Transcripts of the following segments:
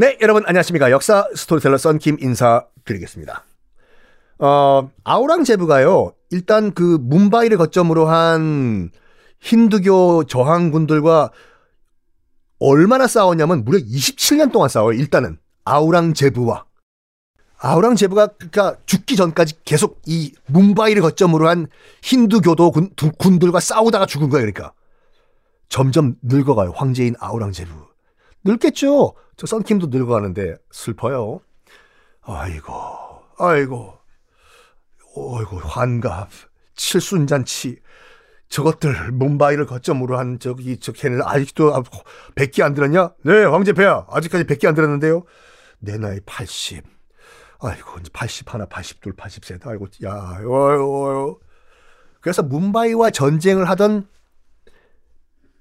네, 여러분 안녕하십니까. 역사 스토리텔러 썬킴 인사드리겠습니다. 어, 아우랑제부가요. 일단 그 문바이를 거점으로 한 힌두교 저항군들과 얼마나 싸웠냐면 무려 27년 동안 싸워요. 일단은 아우랑제부와 아우랑제부가 그러니까 죽기 전까지 계속 이 문바이를 거점으로 한 힌두교도 군, 두, 군들과 싸우다가 죽은 거예요. 그러니까 점점 늙어가요. 황제인 아우랑제부. 늙겠죠. 저 썬킴도 늙어 가는데 슬퍼요. 아이고, 아이고, 어이고 환갑, 칠순잔치. 저것들 문바이를 거점으로 한 저기 저 걔는 아직도 100기 안 들었냐? 네, 황제폐야. 아직까지 100기 안 들었는데요. 내 나이 80. 아이고, 이제 80 하나, 82, 83. 아이고, 야, 어이구. 그래서 문바이와 전쟁을 하던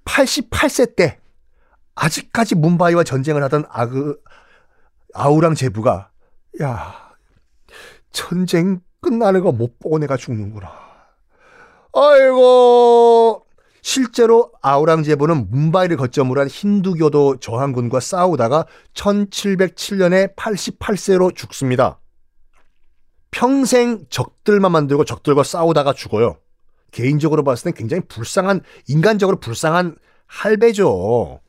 88세 때 아직까지 문바이와 전쟁을 하던 아그 아우랑 제부가 야 전쟁 끝나는 거 못 보고 내가 죽는구나. 아이고 실제로 아우랑제부는 문바이를 거점으로 한 힌두교도 저항군과 싸우다가 1707년에 88세로 죽습니다. 평생 적들만 만들고 적들과 싸우다가 죽어요. 개인적으로 봤을 땐 굉장히 불쌍한 인간적으로 불쌍한 할배죠.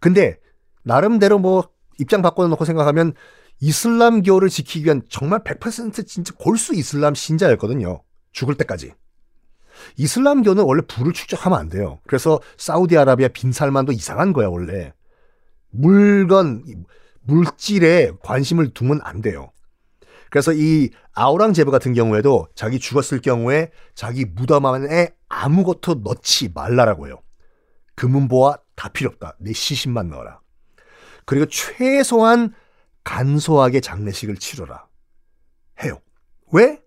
근데 나름대로 뭐 입장 바꿔놓고 생각하면 이슬람교를 지키기 위한 정말 100% 진짜 골수 이슬람 신자였거든요. 죽을 때까지. 이슬람교는 원래 불을 축적하면 안 돼요. 그래서 사우디아라비아 빈살만도 이상한 거야, 원래. 물건, 물질에 관심을 두면 안 돼요. 그래서 이 아우랑제브 같은 경우에도 자기 죽었을 경우에 자기 무덤 안에 아무것도 넣지 말라라고 해요. 금은보화 다 필요 없다. 내 시신만 넣어라. 그리고 최소한 간소하게 장례식을 치러라. 해요. 왜?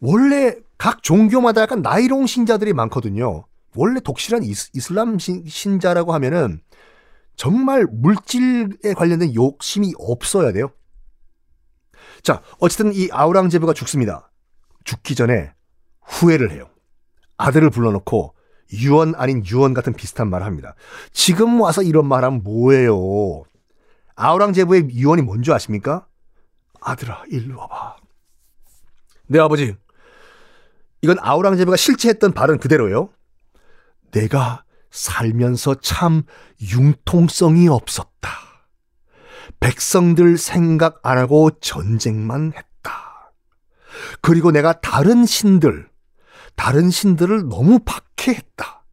원래 각 종교마다 약간 나이롱 신자들이 많거든요. 원래 독실한 이슬람 신자라고 하면은 정말 물질에 관련된 욕심이 없어야 돼요. 자, 어쨌든 이 아우랑제부가 죽습니다. 죽기 전에 후회를 해요. 아들을 불러놓고 유언 아닌 유언 같은 비슷한 말을 합니다. 지금 와서 이런 말 하면 뭐예요? 아우랑제부의 유언이 뭔지 아십니까? 아들아, 일로 와봐. 네, 아버지. 이건 아우랑제부가 실제 했던 발언 그대로예요. 내가 살면서 참 융통성이 없었다. 백성들 생각 안 하고 전쟁만 했다. 그리고 내가 다른 신들, 다른 신들을 너무 박 해했다.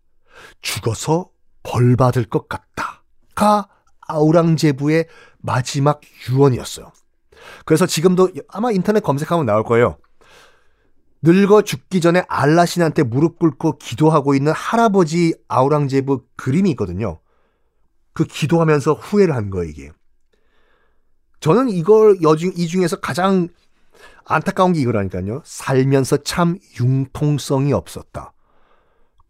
죽어서 벌 받을 것 같다. 가 아우랑제부의 마지막 유언이었어요. 그래서 지금도 아마 인터넷 검색하면 나올 거예요. 늙어 죽기 전에 알라신한테 무릎 꿇고 기도하고 있는 할아버지 아우랑제부 그림이 있거든요. 그 기도하면서 후회를 한 거예요, 이게. 저는 이걸 여중, 이 중에서 가장 안타까운 게 이거라니까요. 살면서 참 융통성이 없었다.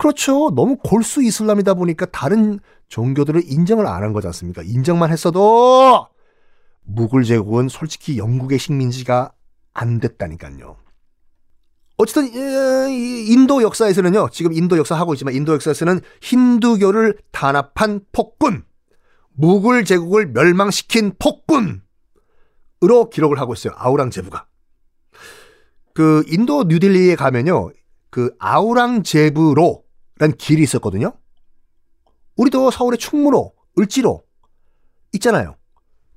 그렇죠. 너무 골수 이슬람이다 보니까 다른 종교들을 인정을 안 한 거지 않습니까? 인정만 했어도 무굴 제국은 솔직히 영국의 식민지가 안 됐다니까요. 어쨌든 인도 역사에서는요. 지금 인도 역사 하고 있지만 인도 역사에서는 힌두교를 단합한 폭군, 무굴 제국을 멸망시킨 폭군으로 기록을 하고 있어요. 아우랑제부가. 그 인도 뉴딜리에 가면요. 그 아우랑제부로 란 길이 있었거든요. 우리도 서울의 충무로, 을지로 있잖아요.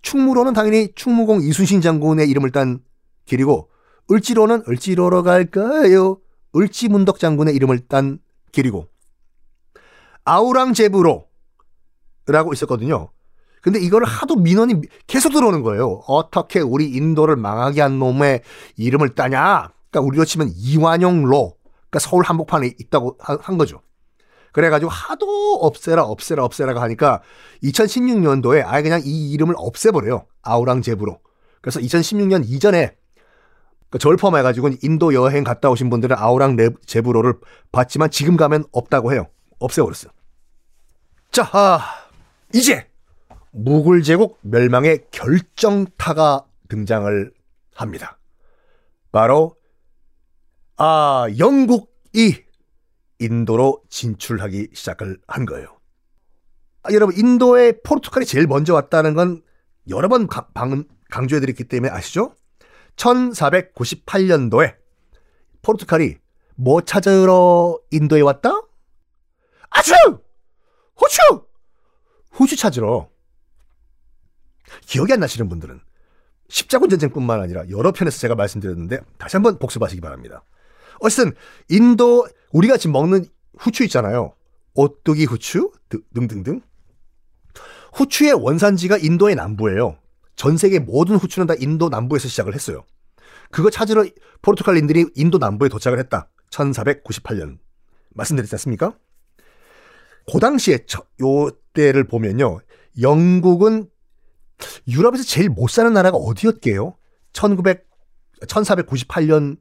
충무로는 당연히 충무공 이순신 장군의 이름을 딴 길이고 을지로는 을지로로 갈까요? 을지문덕 장군의 이름을 딴 길이고 아우랑제부로라고 있었거든요. 근데 이거를 하도 민원이 계속 들어오는 거예요. 어떻게 우리 인도를 망하게 한 놈의 이름을 따냐? 그러니까 우리로 치면 이완용로. 그러니까 서울 한복판에 있다고 한 거죠. 그래가지고 하도 없애라 없애라 없애라가 하니까 2016년도에 아예 그냥 이 이름을 없애버려요. 아우랑제부로. 그래서 2016년 이전에 그러니까 저를 포함해가지고 인도 여행 갔다 오신 분들은 아우랑제부로를 봤지만 지금 가면 없다고 해요. 없애버렸어요. 자, 아, 이제 무굴 제국 멸망의 결정타가 등장을 합니다. 바로 아 영국이 인도로 진출하기 시작을 한 거예요. 아, 여러분 인도에 포르투갈이 제일 먼저 왔다는 건 여러 번 강조해드렸기 때문에 아시죠? 1498년도에 포르투갈이 뭐 찾으러 인도에 왔다? 아주! 호주! 호주 찾으러. 기억이 안 나시는 분들은 십자군 전쟁뿐만 아니라 여러 편에서 제가 말씀드렸는데 다시 한번 복습하시기 바랍니다. 어쨌든 인도 우리가 지금 먹는 후추 있잖아요. 오뚜기 후추 드- 등등등. 후추의 원산지가 인도의 남부예요. 전 세계 모든 후추는 다 인도 남부에서 시작을 했어요. 그거 찾으러 포르투갈인들이 인도 남부에 도착을 했다. 1498년. 말씀드렸지 않습니까? 그 당시에 저- 요 때를 보면요. 영국은 유럽에서 제일 못 사는 나라가 어디였게요? 1900, 1498년,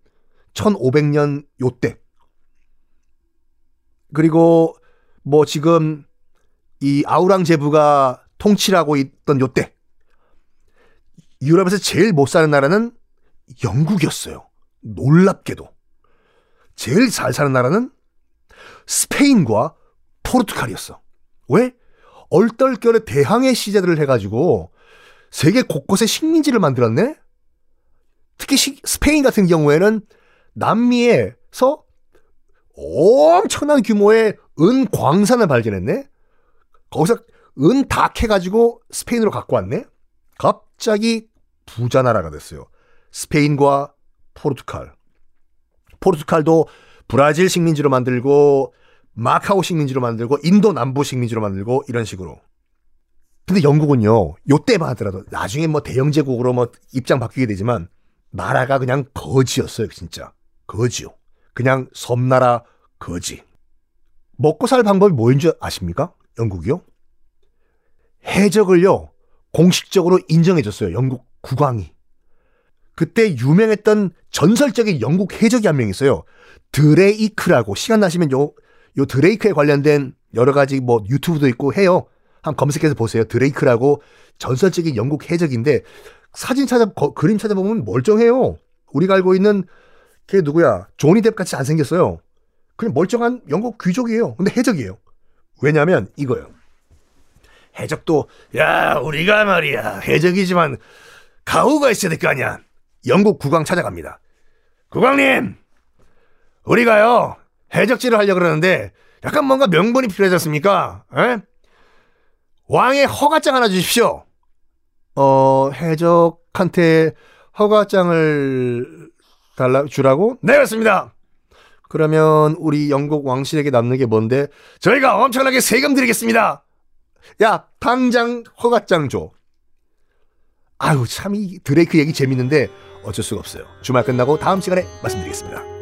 1500년 요때. 그리고 뭐 지금 이 아우랑제부가 통치를 하고 있던 요때. 유럽에서 제일 못 사는 나라는 영국이었어요. 놀랍게도. 제일 잘 사는 나라는 스페인과 포르투갈이었어. 왜? 얼떨결에 대항해 시대들을 해가지고 세계 곳곳에 식민지를 만들었네? 특히 시- 스페인 같은 경우에는 남미에서 엄청난 규모의 은 광산을 발견했네? 거기서 은 다 캐가지고 스페인으로 갖고 왔네? 갑자기 부자 나라가 됐어요. 스페인과 포르투갈. 포르투갈도 브라질 식민지로 만들고 마카오 식민지로 만들고 인도 남부 식민지로 만들고 이런 식으로. 근데 영국은요. 요때만 하더라도 나중에 뭐 대영 제국으로 뭐 입장 바뀌게 되지만 나라가 그냥 거지였어요, 진짜. 거지요. 그냥 섬나라 거지. 먹고 살 방법이 뭐인 줄 아십니까? 영국이요? 해적을요. 공식적으로 인정해줬어요. 영국 국왕이. 그때 유명했던 전설적인 영국 해적이 한 명 있어요. 드레이크라고 시간 나시면 요, 요 드레이크에 관련된 여러 가지 뭐 유튜브도 있고 해요. 한번 검색해서 보세요. 드레이크라고 전설적인 영국 해적인데 사진 찾아 거- 그림 찾아보면 멀쩡해요. 우리가 알고 있는 걔 누구야? 조니 뎁 같이 안 생겼어요. 그냥 멀쩡한 영국 귀족이에요. 근데 해적이에요. 왜냐면 이거요. 해적도 야 우리가 말이야 해적이지만 가후가 있어야 될 거 아니야. 영국 국왕 찾아갑니다. 국왕님, 우리가요 해적질을 하려고 그러는데 약간 뭔가 명분이 필요하지 않습니까? 에? 왕의 허가장 하나 주십시오. 어 해적한테 허가장을 달라 주라고? 네 그렇습니다. 그러면 우리 영국 왕실에게 남는 게 뭔데? 저희가 엄청나게 세금 드리겠습니다. 야 당장 허가장 줘. 아유 참 이 드레이크 얘기 재밌는데 어쩔 수가 없어요. 주말 끝나고 다음 시간에 말씀드리겠습니다.